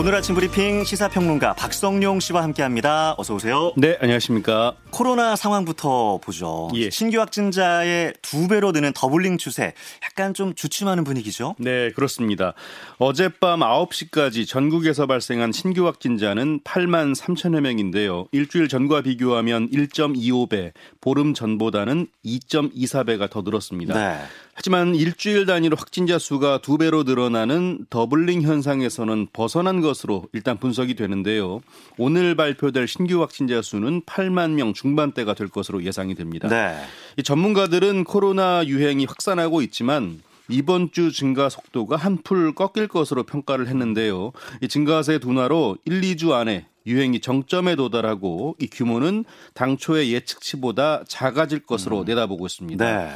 오늘 아침 브리핑 시사평론가 박성용 씨와 함께합니다. 어서 오세요. 네, 안녕하십니까. 코로나 상황부터 보죠. 예. 신규 확진자의 두 배로 느는 doubling 추세, 약간 좀 주춤하는 분위기죠. 네, 그렇습니다. 어젯밤 9시까지 전국에서 발생한 신규 확진자는 8만 3천여 명인데요. 일주일 전과 비교하면 1.25배, 보름 전보다는 2.24배가 더 늘었습니다. 네. 하지만 일주일 단위로 확진자 수가 두 배로 늘어나는 doubling 현상에서는 벗어난 것으로 일단 분석이 되는데요. 오늘 발표될 신규 확진자 수는 8만 명 중반대가 될 것으로 예상이 됩니다. 네. 이 전문가들은 코로나 유행이 확산하고 있지만 이번 주 증가 속도가 한풀 꺾일 것으로 평가를 했는데요. 이 증가세 둔화로 1, 2주 안에 유행이 정점에 도달하고 이 규모는 당초의 예측치보다 작아질 것으로 내다보고 있습니다. 네.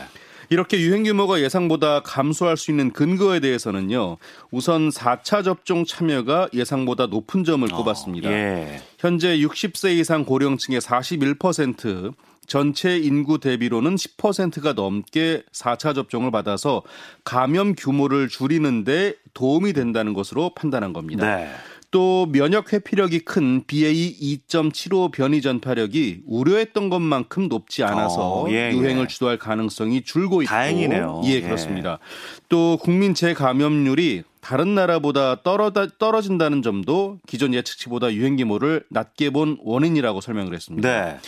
이렇게 유행 규모가 예상보다 감소할 수 있는 근거에 대해서는요. 우선 4차 접종 참여가 예상보다 높은 점을 꼽았습니다. 예. 현재 60세 이상 고령층의 41%, 전체 인구 대비로는 10%가 넘게 4차 접종을 받아서 감염 규모를 줄이는데 도움이 된다는 것으로 판단한 겁니다. 네. 또 면역 회피력이 큰 BA 2.75 변이 전파력이 우려했던 것만큼 높지 않아서 어, 예, 유행을 예. 주도할 가능성이 줄고 있고 다행이네요. 예, 예. 그렇습니다. 또 국민 재감염률이 다른 나라보다 떨어다, 떨어진다는 점도 기존 예측치보다 유행 규모를 낮게 본 원인이라고 설명을 했습니다. 네.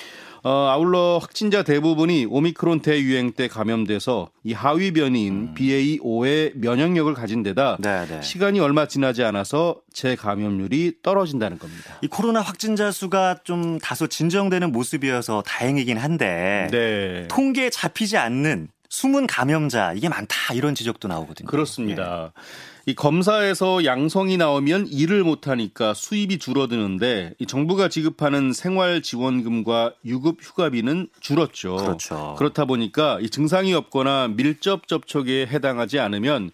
어, 아울러 확진자 대부분이 오미크론 대유행 때 감염돼서 이 하위 변이인 BA5의 면역력을 가진 데다 음. 네, 네. 시간이 얼마 지나지 않아서 재감염률이 떨어진다는 겁니다. 이 코로나 확진자 수가 좀 다소 진정되는 모습이어서 다행이긴 한데 네. 통계에 잡히지 않는 숨은 감염자 이게 많다 이런 지적도 나오거든요. 그렇습니다. 이 검사에서 양성이 나오면 일을 못하니까 수입이 줄어드는데 이 정부가 지급하는 생활지원금과 유급 휴가비는 줄었죠. 그렇죠. 그렇다 보니까 이 증상이 없거나 밀접 접촉에 해당하지 않으면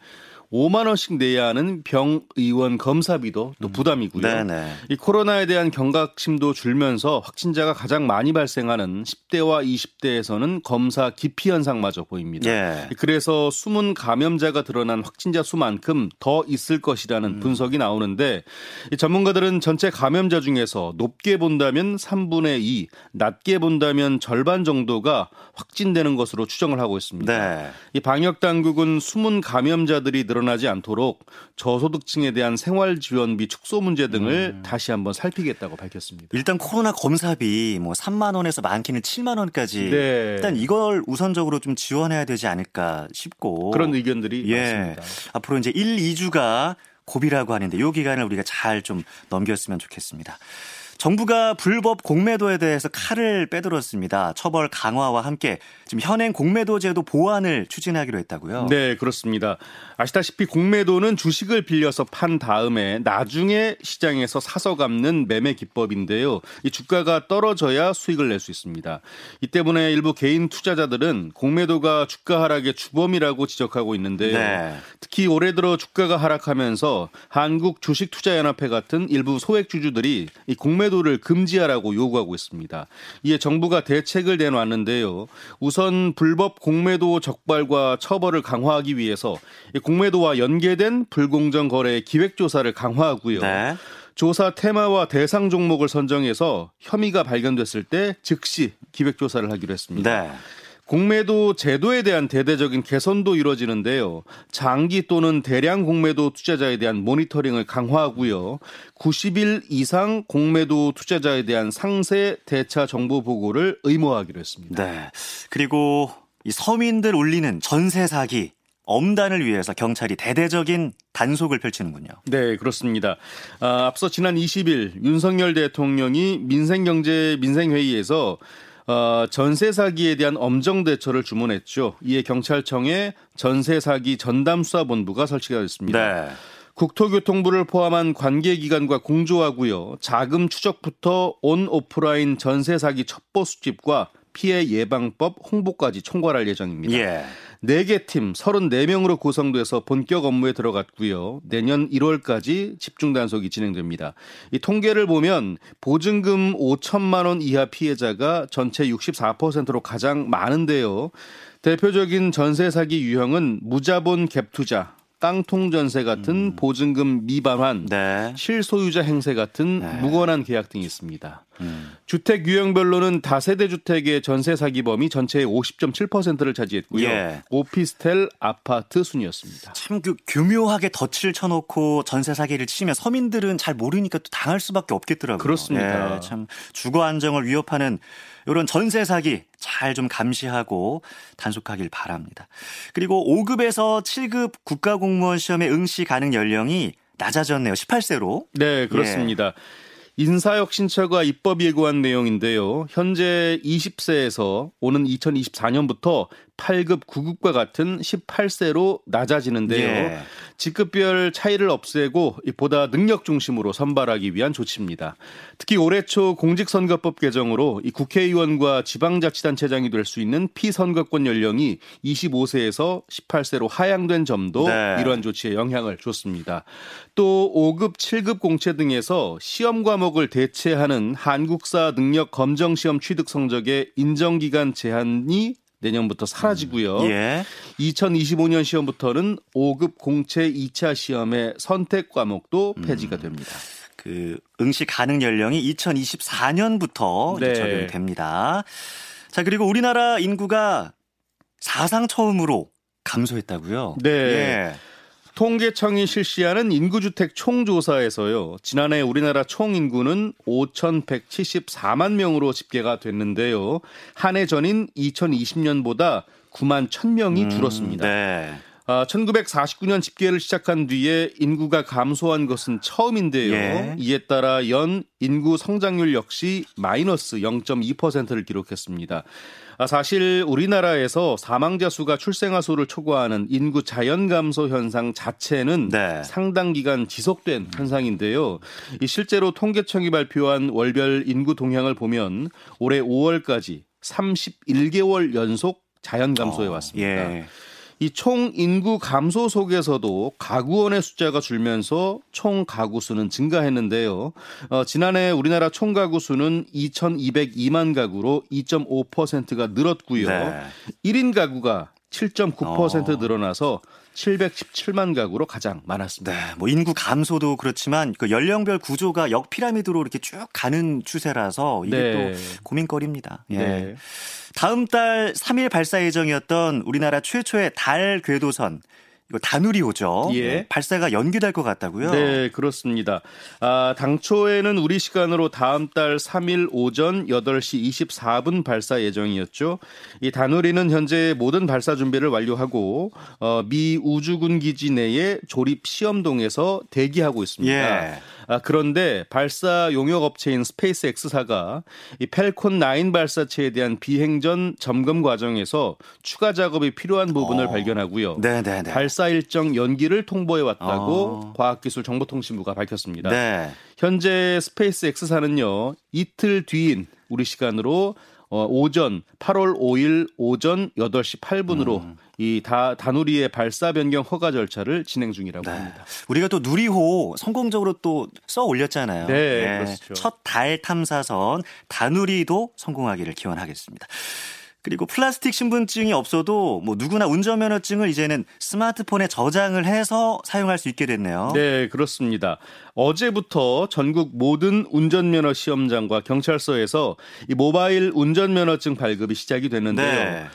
5만 원씩 내야 하는 병의원 검사비도 또 부담이고요. 음. 네네. 이 코로나에 대한 경각심도 줄면서 확진자가 가장 많이 발생하는 10대와 20대에서는 검사 기피 현상마저 보입니다. 예. 그래서 숨은 감염자가 드러난 확진자 수만큼 더 있을 것이라는 분석이 나오는데 이 전문가들은 전체 감염자 중에서 높게 본다면 3분의 2, 낮게 본다면 절반 정도가 확진되는 것으로 추정을 하고 있습니다. 네. 이 방역 당국은 숨은 감염자들이 늘어 나지 않도록 저소득층에 대한 생활 지원비 축소 문제 등을 다시 한번 살피겠다고 밝혔습니다. 일단 코로나 검사비 뭐 3만 원에서 많게는 7만 원까지 네. 일단 이걸 우선적으로 좀 지원해야 되지 않을까 싶고 그런 의견들이 예. 많습니다. 앞으로 이제 1, 2주가 고비라고 하는데 이 기간을 우리가 잘 좀 넘겼으면 좋겠습니다. 정부가 불법 공매도에 대해서 칼을 빼들었습니다. 처벌 강화와 함께 지금 현행 공매도 제도 보완을 추진하기로 했다고요. 네, 그렇습니다. 아시다시피 공매도는 주식을 빌려서 판 다음에 나중에 시장에서 사서 갚는 매매 기법인데요. 이 주가가 떨어져야 수익을 낼 수 있습니다. 이 때문에 일부 개인 투자자들은 공매도가 주가 하락의 주범이라고 지적하고 있는데요. 네. 특히 올해 들어 주가가 하락하면서 한국 주식 투자연합회 같은 일부 소액 주주들이 이 공매도 를 금지하라고 요구하고 있습니다. 이에 정부가 대책을 내놨는데요. 우선 불법 공매도 적발과 처벌을 강화하기 위해서 이 공매도와 연계된 불공정 거래 기획 조사를 강화하고요. 네. 조사 테마와 대상 종목을 선정해서 혐의가 발견됐을 때 즉시 기획 조사를 하기로 했습니다. 네. 공매도 제도에 대한 대대적인 개선도 이뤄지는데요. 장기 또는 대량 공매도 투자자에 대한 모니터링을 강화하고요. 90일 이상 공매도 투자자에 대한 상세 대차 정보 보고를 의무화하기로 했습니다. 네. 그리고 이 서민들 올리는 전세 사기 엄단을 위해서 경찰이 대대적인 단속을 펼치는군요. 네, 그렇습니다. 아, 앞서 지난 20일 윤석열 대통령이 민생경제 민생회의에서 어, 전세 사기에 대한 엄정 대처를 주문했죠. 이에 경찰청에 전세 사기 전담 수사 본부가 설치가 됐습니다. 네. 국토교통부를 포함한 관계기관과 공조하고요. 자금 추적부터 온 오프라인 전세 사기 첩보 수집과 피해 예방법 홍보까지 총괄할 예정입니다. 예. 4개 팀 34명으로 구성돼서 본격 업무에 들어갔고요. 내년 1월까지 집중 단속이 진행됩니다. 이 통계를 보면 보증금 5천만 원 이하 피해자가 전체 64%로 가장 많은데요. 대표적인 전세 사기 유형은 무자본 갭 투자, 깡통 전세 같은 음. 보증금 미반환, 네. 실소유자 행세 같은 네. 무관한 계약 등이 있습니다. 음. 주택 유형별로는 다세대 주택의 전세 사기 범위 전체의 50.7%를 차지했고요. 예. 오피스텔, 아파트 순이었습니다. 참 그 교묘하게 덫을 쳐놓고 전세 사기를 치면 서민들은 잘 모르니까 또 당할 수밖에 없겠더라고요. 그렇습니다. 예, 참 주거 안정을 위협하는 이런 전세 사기 잘 좀 감시하고 단속하길 바랍니다. 그리고 5급에서 7급 국가 공무원 시험의 응시 가능 연령이 낮아졌네요. 18세로. 네, 그렇습니다. 예. 인사혁신처가 입법 예고한 내용인데요. 현재 20세에서 오는 2024년부터 8급 9급과 같은 18세로 낮아지는데요. 예. 직급별 차이를 없애고 보다 능력 중심으로 선발하기 위한 조치입니다. 특히 올해 초 공직선거법 개정으로 이 국회의원과 지방자치단체장이 될 수 있는 피선거권 연령이 25세에서 18세로 하향된 점도 네. 이러한 조치에 영향을 줬습니다. 또 5급, 7급 공채 등에서 시험 과목을 대체하는 한국사 능력 검정 시험 취득 성적의 인정 기간 제한이 내년부터 사라지고요. 음. 예. 2025년 시험부터는 5급 공채 2차 시험의 선택 과목도 음. 폐지가 됩니다. 그 응시 가능 연령이 2024년부터 네. 적용됩니다. 자, 그리고 우리나라 인구가 사상 처음으로 감소했다고요? 네. 예. 통계청이 실시하는 인구주택 총조사에서요. 지난해 우리나라 총 인구는 5,174만 명으로 집계가 됐는데요. 한 해 전인 2020년보다 9만 1,000명이 음, 줄었습니다. 음, 네. 아, 1949년 집계를 시작한 뒤에 인구가 감소한 것은 처음인데요. 예. 이에 따라 연 인구 성장률 역시 마이너스 0.2%를 기록했습니다. 아, 사실 우리나라에서 사망자 수가 출생아 수를 초과하는 인구 자연 감소 현상 자체는 네. 상당 기간 지속된 현상인데요. 이 실제로 통계청이 발표한 월별 인구 동향을 보면 올해 5월까지 31개월 연속 자연 감소해 어, 왔습니다. 어, 예. 이 총 인구 감소 속에서도 가구원의 숫자가 줄면서 총 가구 수는 증가했는데요. 어, 지난해 우리나라 총 가구 수는 2,202만 가구로 2.5%가 늘었고요. 네. 1인 가구가 7.9% 어. 늘어나서 717만 가구로 가장 많았습니다. 네, 뭐 인구 감소도 그렇지만 그 연령별 구조가 역피라미드로 이렇게 쭉 가는 추세라서 이게 네. 또 고민거리입니다. 예. 네. 다음 달 3일 발사 예정이었던 우리나라 최초의 달 궤도선 이거 다누리호죠. 예. 네, 발사가 연기될 것 같다고요? 네, 그렇습니다. 아, 당초에는 우리 시간으로 다음 달 3일 오전 8시 24분 발사 예정이었죠. 이 다누리는 현재 모든 발사 준비를 완료하고 어, 미 우주군 기지 내에 조립 시험동에서 대기하고 있습니다. 예. 아, 그런데 발사 용역 업체인 Space X사가 이 Falcon 9 발사체에 대한 비행전 점검 과정에서 추가 작업이 필요한 부분을 어. 발견하고요. 네 네 네. 발사 일정 연기를 통보해 왔다고 어. 과학기술정보통신부가 밝혔습니다. 네. 현재 Space X사는요 이틀 뒤인 우리 시간으로 어, 오전 8월 5일 오전 8시 8분으로 음. 이 다 다누리의 발사 변경 허가 절차를 진행 중이라고 네. 합니다. 우리가 또 누리호 성공적으로 또 써 올렸잖아요. 네, 네. 그렇죠. 첫 달 탐사선 다누리도 성공하기를 기원하겠습니다. 그리고 플라스틱 신분증이 없어도 뭐 누구나 운전면허증을 이제는 스마트폰에 저장을 해서 사용할 수 있게 됐네요. 네, 그렇습니다. 어제부터 전국 모든 운전면허 시험장과 경찰서에서 이 모바일 운전면허증 발급이 시작이 됐는데요. 네.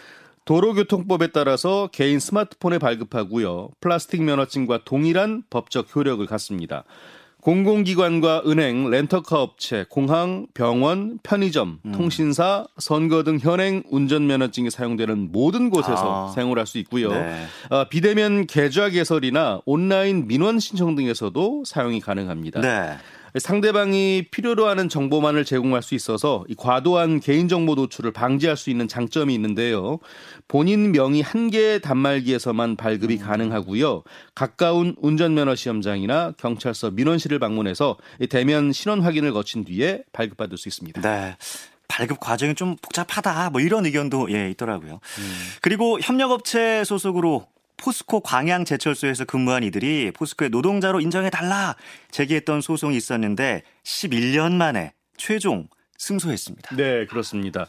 도로교통법에 따라서 개인 스마트폰에 발급하고요. 플라스틱 면허증과 동일한 법적 효력을 갖습니다. 공공기관과 은행, 렌터카 업체, 공항, 병원, 편의점, 음. 통신사, 선거 등 현행 운전면허증이 사용되는 모든 곳에서 아. 사용을 할 수 있고요. 네. 어, 비대면 계좌 개설이나 온라인 민원 신청 등에서도 사용이 가능합니다. 네. 상대방이 필요로 하는 정보만을 제공할 수 있어서 이 과도한 개인정보 노출을 방지할 수 있는 장점이 있는데요. 본인 명의 한 개의 단말기에서만 발급이 음. 가능하고요. 가까운 운전면허 시험장이나 경찰서 민원실을 방문해서 대면 신원 확인을 거친 뒤에 발급받을 수 있습니다. 네. 발급 과정이 좀 복잡하다 뭐 이런 의견도 예 있더라고요. 음. 그리고 협력업체 소속으로 포스코 광양 제철소에서 근무한 이들이 포스코의 노동자로 인정해 달라 제기했던 소송이 있었는데 11년 만에 최종 승소했습니다. 네, 그렇습니다.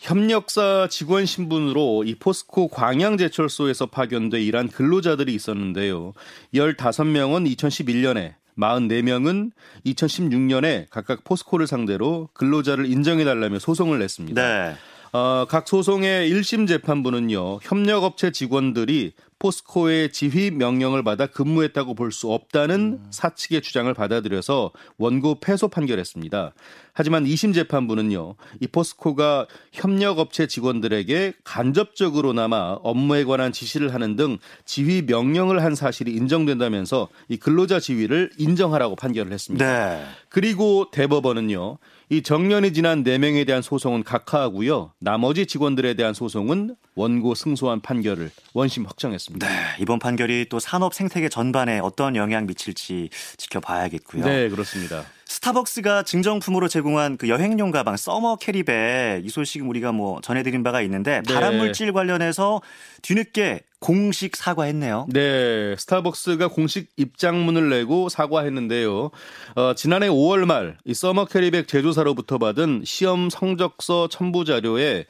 협력사 직원 신분으로 이 포스코 광양제철소에서 파견돼 일한 근로자들이 있었는데요. 15명은 2011년에 44명은 2016년에 각각 포스코를 상대로 근로자를 인정해달라며 소송을 냈습니다. 네. 어, 각 소송의 1심 재판부는요, 협력업체 직원들이 포스코의 지휘 명령을 받아 근무했다고 볼 수 없다는 사측의 주장을 받아들여서 원고 패소 판결했습니다. 하지만 2심 재판부는요, 이 포스코가 협력업체 직원들에게 간접적으로나마 업무에 관한 지시를 하는 등 지휘 명령을 한 사실이 인정된다면서 이 근로자 지위를 인정하라고 판결을 했습니다. 네. 그리고 대법원은요, 이 정년이 지난 4명에 대한 소송은 각하하고요. 나머지 직원들에 대한 소송은 원고 승소한 판결을 원심 확정했습니다. 네, 이번 판결이 또 산업 생태계 전반에 어떤 영향 미칠지 지켜봐야겠고요. 네, 그렇습니다. 스타벅스가 증정품으로 제공한 그 여행용 가방 summer carry bag 이 소식은 우리가 뭐 전해드린 바가 있는데 네. 발암물질 관련해서 뒤늦게 공식 사과했네요. 네, 스타벅스가 공식 입장문을 내고 사과했는데요. 어, 지난해 5월 말 이 summer carry bag 제조사로부터 받은 시험 성적서 첨부 자료에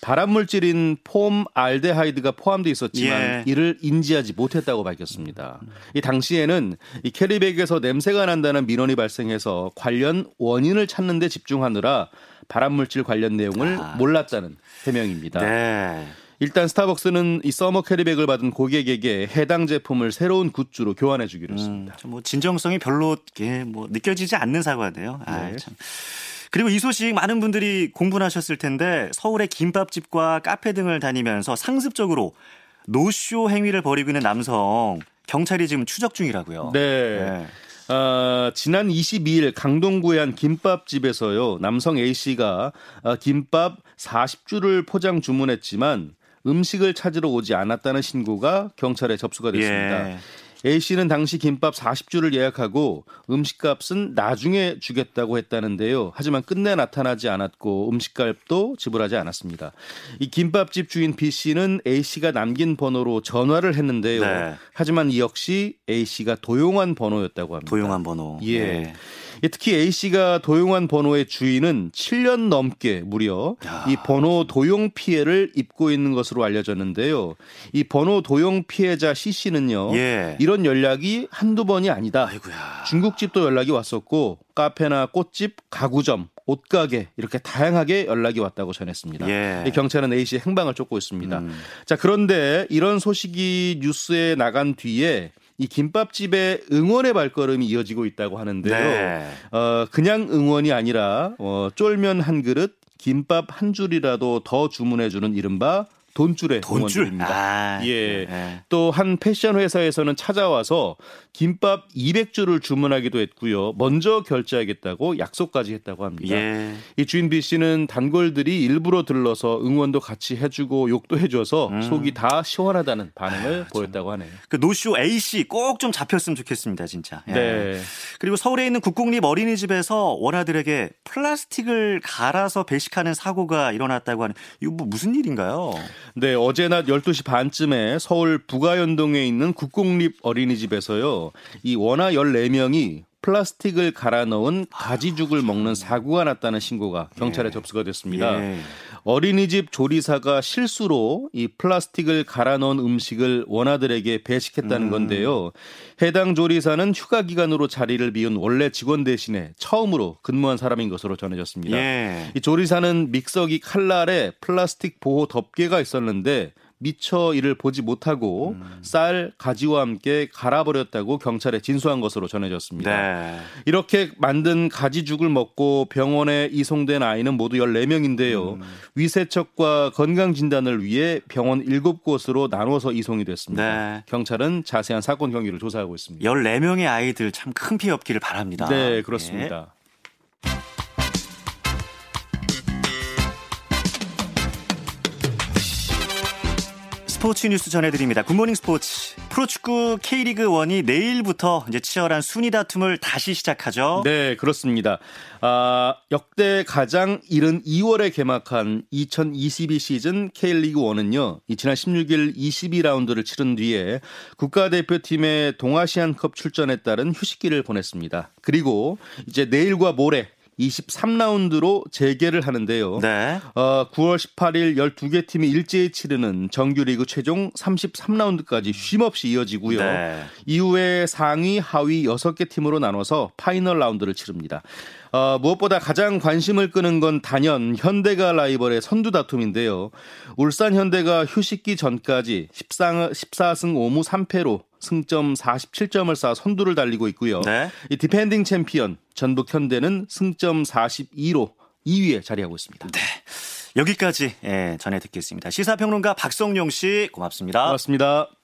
발암물질인 폼 알데하이드가 포함돼 있었지만 예. 이를 인지하지 못했다고 밝혔습니다. 이 당시에는 이 carry bag에서 냄새가 난다는 민원이 발생해서 관련 원인을 찾는 데 집중하느라 발암물질 관련 내용을 아. 몰랐다는 해명입니다. 네. 일단 스타벅스는 이 summer carry bag을 받은 고객에게 해당 제품을 새로운 goods로 교환해 주기로 음, 했습니다. 좀뭐 진정성이 별로 예, 뭐 느껴지지 않는 사과네요. 아, 네. 참. 그리고 이 소식 많은 분들이 공분하셨을 텐데 서울의 김밥집과 카페 등을 다니면서 상습적으로 노쇼 행위를 벌이고 있는 남성 경찰이 지금 추적 중이라고요. 네. 네. 아, 지난 22일 강동구의 한 김밥집에서요. 남성 A 씨가 아, 김밥 40주를 포장 주문했지만 음식을 찾으러 오지 않았다는 신고가 경찰에 접수가 됐습니다. 예. A 씨는 당시 김밥 40주를 예약하고 음식값은 나중에 주겠다고 했다는데요. 하지만 끝내 나타나지 않았고 음식값도 지불하지 않았습니다. 이 김밥집 주인 B 씨는 A 씨가 남긴 번호로 전화를 했는데요. 네. 하지만 이 역시 A 씨가 도용한 번호였다고 합니다. 도용한 번호. 예. 네. 예, 특히 A 씨가 도용한 번호의 주인은 7년 넘게 무려 야. 이 번호 도용 피해를 입고 있는 것으로 알려졌는데요. 이 번호 도용 피해자 C 씨는요. 예. 이런 연락이 한두 번이 아니다. 아이고야. 중국집도 연락이 왔었고 카페나 꽃집, 가구점, 옷가게 이렇게 다양하게 연락이 왔다고 전했습니다. 예. 이 경찰은 A 씨의 행방을 쫓고 있습니다. 음. 자, 그런데 이런 소식이 뉴스에 나간 뒤에 이 김밥집의 응원의 발걸음이 이어지고 있다고 하는데요. 네. 어, 그냥 응원이 아니라 어, 쫄면 한 그릇, 김밥 한 줄이라도 더 주문해주는 이른바 돈줄의 돈줄. 응원들입니다. 아, 예. 네. 또한 패션 회사에서는 찾아와서 김밥 200줄을 주문하기도 했고요. 먼저 결제하겠다고 약속까지 했다고 합니다. 예. 이 주인 B 씨는 단골들이 일부러 들러서 응원도 같이 해주고 욕도 해줘서 음. 속이 다 시원하다는 반응을 보였다고 하네요. 그 노쇼 A 씨 꼭 좀 잡혔으면 좋겠습니다, 진짜. 예. 네. 그리고 서울에 있는 국공립 어린이집에서 원아들에게 플라스틱을 갈아서 배식하는 사고가 일어났다고 하는 이거 뭐 무슨 일인가요? 네, 어제 낮 12시 반쯤에 서울 부가연동에 있는 국공립 어린이집에서요. 이 원아 14명이 플라스틱을 갈아 넣은 가지죽을 먹는 사고가 났다는 신고가 경찰에 접수가 됐습니다. 예. 어린이집 조리사가 실수로 이 플라스틱을 갈아 넣은 음식을 원아들에게 배식했다는 음. 건데요. 해당 조리사는 휴가 기간으로 자리를 비운 원래 직원 대신에 처음으로 근무한 사람인 것으로 전해졌습니다. 예. 이 조리사는 믹서기 칼날에 플라스틱 보호 덮개가 있었는데 미처 이를 보지 못하고 음. 쌀, 가지와 함께 갈아버렸다고 경찰에 진수한 것으로 전해졌습니다. 네. 이렇게 만든 가지죽을 먹고 병원에 이송된 아이는 모두 14명인데요. 음. 위세척과 건강진단을 위해 병원 7곳으로 나눠서 이송이 됐습니다. 네. 경찰은 자세한 사건 경위를 조사하고 있습니다. 14명의 아이들 참 큰 피해 없기를 바랍니다. 네, 그렇습니다. 스포츠 뉴스 전해드립니다. 굿모닝 스포츠. 프로축구 K리그 1이 내일부터 이제 치열한 순위 다툼을 다시 시작하죠. 네, 그렇습니다. 아, 역대 가장 이른 2월에 개막한 2022 시즌 K리그 1은요, 이 지난 16일 22라운드를 치른 뒤에 국가대표팀의 동아시안컵 출전에 따른 휴식기를 보냈습니다. 그리고 이제 내일과 모레 23라운드로 재개를 하는데요. 네. 어, 9월 18일 12개 팀이 일제히 치르는 정규리그 최종 33라운드까지 쉼없이 이어지고요. 네. 이후에 상위, 하위 6개 팀으로 나눠서 final round를 치릅니다. 어, 무엇보다 가장 관심을 끄는 건 단연 현대가 라이벌의 선두 다툼인데요. 울산 현대가 휴식기 전까지 14, 14승 5무 3패로 승점 47점을 쌓아 선두를 달리고 있고요. 네. 이 디펜딩 챔피언 전북 현대는 승점 42로 2위에 자리하고 있습니다. 네. 여기까지 예, 전해 듣겠습니다. 시사평론가 박성용 씨 고맙습니다. 고맙습니다.